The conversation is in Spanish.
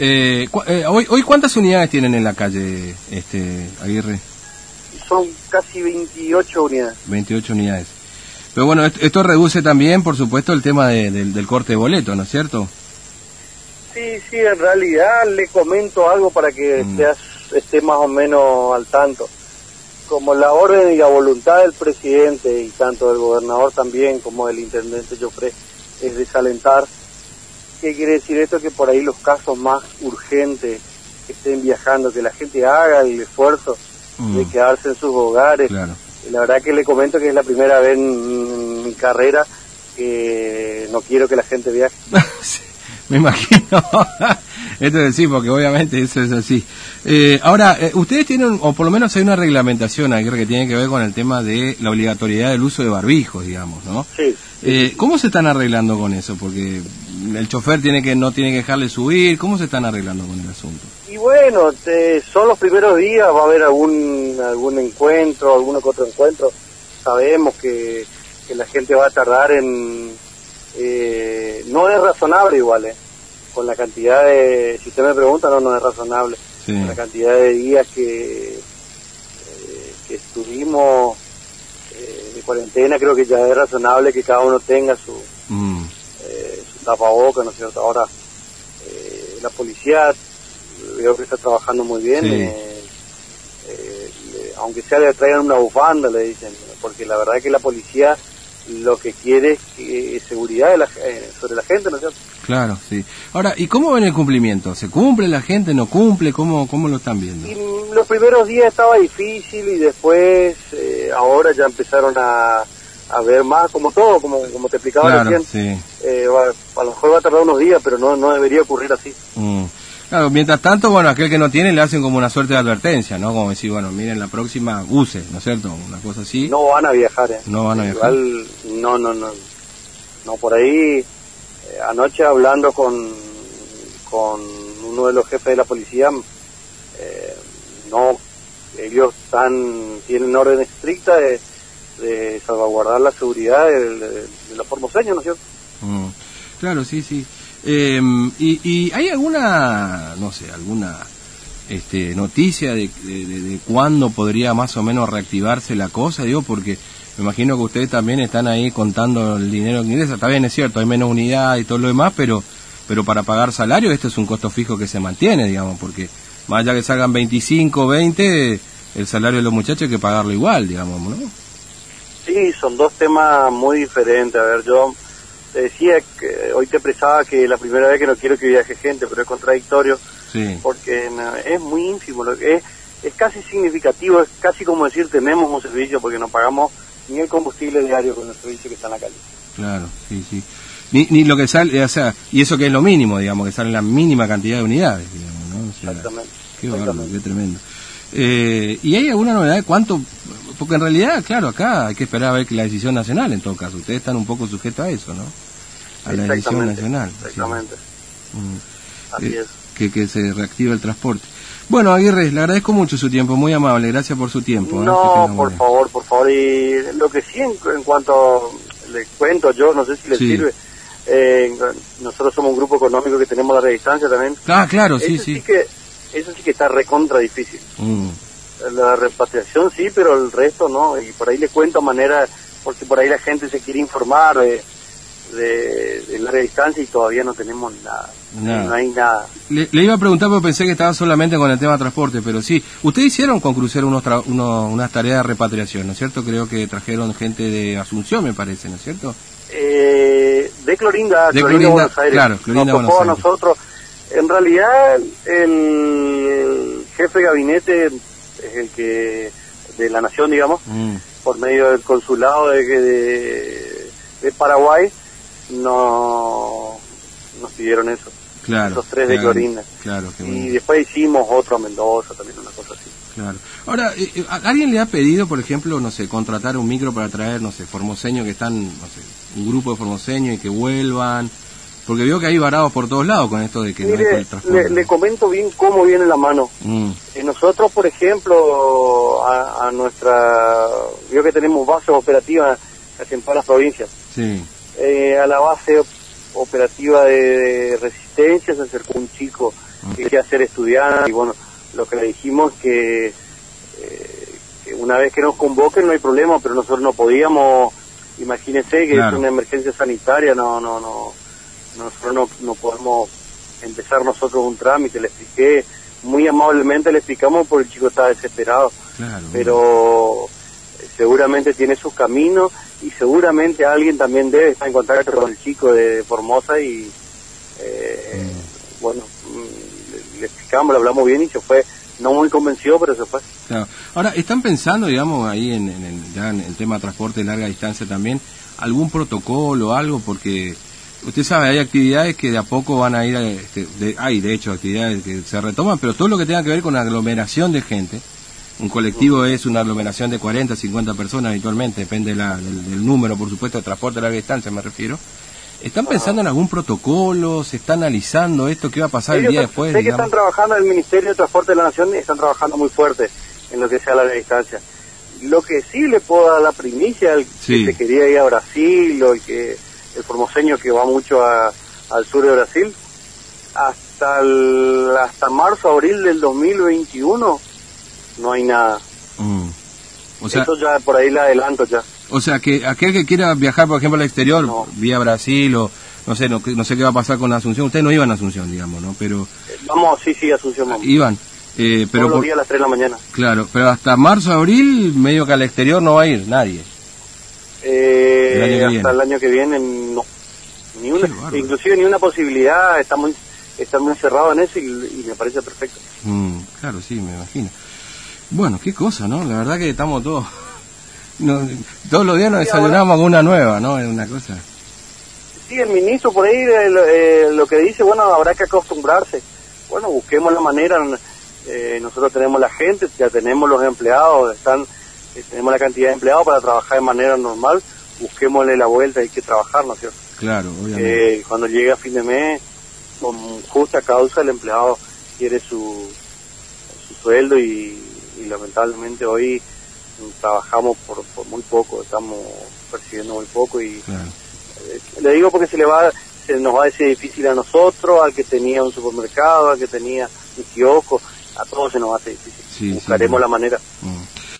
Eh, eh, hoy, hoy, ¿cuántas unidades tienen en la calle, este Aguirre? Son casi 28 unidades. 28 unidades. Pero bueno, esto, reduce también, por supuesto, el tema del corte de boleto, ¿no es cierto? Sí, sí, en realidad le comento algo para que mm. esté más o menos al tanto. Como la orden y la voluntad del presidente y tanto del gobernador también como del intendente Jofre es desalentar ¿Qué quiere decir esto? Que por ahí los casos más urgentes que estén viajando, que la gente haga el esfuerzo de mm. quedarse en sus hogares. La verdad que le comento que es la primera vez en mi carrera que no quiero que la gente viaje. me imagino. Esto es así, porque obviamente eso es así. Eh, ahora, eh, ustedes tienen, o por lo menos hay una reglamentación aquí que tiene que ver con el tema de la obligatoriedad del uso de barbijos, digamos, ¿no? Sí. Eh, ¿Cómo se están arreglando con eso? Porque el chofer tiene que no tiene que dejarle subir. ¿Cómo se están arreglando con el asunto? Y bueno, son los primeros días, va a haber algún algún encuentro, que otro encuentro. Sabemos que, que la gente va a tardar en... Eh, no es razonable igual, ¿eh? Con la cantidad de... Si usted me pregunta, no, no es razonable. Con la cantidad de días que, eh, que estuvimos eh, de cuarentena, creo que ya es razonable que cada uno tenga su... Mm tapabocas, ¿no es cierto? Ahora, eh, la policía veo que está trabajando muy bien, eh, eh, aunque sea le traigan una bufanda, le dicen, porque la verdad es que la policía lo que quiere es seguridad de la, sobre la gente, ¿no es cierto? Claro, sí. Ahora, ¿y cómo ven el cumplimiento? ¿Se cumple la gente, no cumple? ¿Cómo, cómo lo están viendo? los primeros días estaba difícil y después, ahora ya empezaron a, a ver más, como todo, como, como te explicaba recién. Eh, a lo mejor va a tardar unos días, pero no, no debería ocurrir así. Mm. Claro, mientras tanto, bueno, aquel que no tiene le hacen como una suerte de advertencia, ¿no? Como decir, bueno, miren, la próxima use, ¿no es cierto? Una cosa así. No van a viajar, ¿eh? No van a viajar. no, no, no. No, por ahí, eh, anoche hablando con, con uno de los jefes de la policía, eh, no, ellos están, tienen orden estricta de de salvaguardar la seguridad de, de, los formoseños, ¿no es cierto? Mm. claro, sí, sí. Eh, y, hay alguna, no sé, alguna este, noticia de, de, cuándo podría más o menos reactivarse la cosa? Digo, porque me imagino que ustedes también están ahí contando el dinero que ingresa. Está bien, es cierto, hay menos unidad y todo lo demás, pero, pero para pagar salario este es un costo fijo que se mantiene, digamos, porque más allá que salgan 25, 20, el salario de los muchachos hay que pagarlo igual, digamos, ¿no? Sí, son dos temas muy diferentes. A ver, yo te decía que hoy te expresaba que la primera vez que no quiero que viaje gente, pero es contradictorio. Porque es muy ínfimo, es, es casi significativo, es casi como decir tenemos un servicio porque no pagamos ni el combustible diario con el servicio que está en la calle. Claro, sí, sí. Ni, ni lo que sale, o sea, y eso que es lo mínimo, digamos, que sale la mínima cantidad de unidades, digamos, ¿no? exactamente. Qué qué tremendo. Eh, ¿Y hay alguna novedad? ¿Cuánto porque en realidad, claro, acá hay que esperar a ver que la decisión nacional, en todo caso. Ustedes están un poco sujetos a eso, ¿no? A la decisión nacional. Exactamente. Mm. Así eh, es. Que, que se reactive el transporte. Bueno, Aguirre, le agradezco mucho su tiempo, muy amable, gracias por su tiempo. ¿eh? No, por favor, por favor. Y lo que sí, en, cuanto le cuento yo, no sé si le sirve, eh, nosotros somos un grupo económico que tenemos la redistancia también. Ah, claro, sí, sí. que, eso sí que está recontra difícil. Mm. La repatriación sí, pero el resto no. Y por ahí le cuento manera, porque por ahí la gente se quiere informar de, de, la distancia y todavía no tenemos nada. No hay nada. Le, iba a preguntar porque pensé que estaba solamente con el tema de transporte, pero sí. Ustedes hicieron con Crucero unos unas tareas de repatriación, ¿no es cierto? Creo que trajeron gente de Asunción, me parece, ¿no es cierto? Eh, de Clorinda, de Clorinda, Buenos Aires. Claro, Clorinda, Nos tocó a nosotros. En realidad, el jefe de gabinete es el que de la nación, digamos, mm. por medio del consulado de, de, de Paraguay, no nos pidieron eso. Claro, esos tres de Clorinda. Claro, y después hicimos otro a Mendoza, también una cosa así. Claro. Ahora, eh, eh, ¿alguien le ha pedido, por ejemplo, no sé, contratar un micro para traer, no sé, formoseños que están, no sé, un grupo de formoseños y que vuelvan? Porque veo que hay varados por todos lados con esto de que le, le, comento bien cómo viene la mano. Mm. Eh, nosotros, por ejemplo, a, nuestra... Veo que tenemos bases operativas en todas las provincias. Sí. Eh, a la base operativa de, resistencia, se acercó un chico que quería ser estudiante y bueno, lo que le dijimos que, eh, que una vez que nos convoquen no hay problema, pero nosotros no podíamos, imagínense que es una emergencia sanitaria, no, no, no, nosotros no, no podemos empezar nosotros un trámite, le expliqué, muy amablemente le explicamos porque el chico estaba desesperado, pero seguramente tiene su camino y seguramente alguien también debe estar en contacto con el chico de Formosa y eh, mm. bueno, mm, le, explicamos, le hablamos bien y se fue, no muy convencido, pero se fue. Ahora, ¿están pensando, digamos, ahí en, el, ya en el tema de transporte de larga distancia también, algún protocolo o algo? Porque usted sabe, hay actividades que de a poco van a ir, este, hay de hecho actividades que se retoman, pero todo lo que tenga que ver con aglomeración de gente, un colectivo es una aglomeración de 40, 50 personas habitualmente, depende del, número, por supuesto, de transporte a larga distancia, me refiero. ¿Están pensando en algún protocolo? ¿Se está analizando esto? ¿Qué va a pasar el día después? Sé que están trabajando en el Ministerio de Transporte de la Nación y están trabajando muy fuerte en lo que sea larga distancia. Lo que sí le puedo dar la primicia al que se quería ir a Brasil o el, que, el formoseño que va mucho al sur de Brasil, hasta, el, hasta marzo, abril del 2021 no hay nada. Mm. O sea, Eso ya por ahí le adelanto ya. O sea, que aquel que quiera viajar, por ejemplo, al exterior, vía Brasil o no sé, no, sé qué va a pasar con Asunción. Ustedes no iban a Asunción, digamos, ¿no? Pero... Eh, vamos, sí, sí, Asunción vamos. Iban. Eh, pero Todos los días a las 3 de la mañana. Claro, pero hasta marzo, abril, medio que al exterior no va a ir nadie. Eh, hasta el año que viene no. Ni una, inclusive ni una posibilidad, está muy, está muy cerrado en eso y, me parece perfecto. Mm, claro, sí, me imagino. Bueno, qué cosa, ¿no? La verdad que estamos todos... todos los días nos desayunamos con una nueva, ¿no? Es una cosa... Sí, el ministro por ahí eh, eh, lo que dice, bueno, habrá que acostumbrarse. Bueno, busquemos la manera, eh, nosotros tenemos la gente, ya tenemos los empleados, están tenemos la cantidad de empleados para trabajar de manera normal, busquémosle la vuelta, hay que trabajar, ¿no es cierto? Claro, obviamente. cuando llegue a fin de mes, con justa causa, el empleado quiere su, su sueldo y y lamentablemente hoy trabajamos por, muy poco, estamos percibiendo muy poco y eh, le digo porque se le va se nos va a decir difícil a nosotros, al que tenía un supermercado, al que tenía un kiosco, a todos se nos va a hacer difícil. Buscaremos la manera. Mm.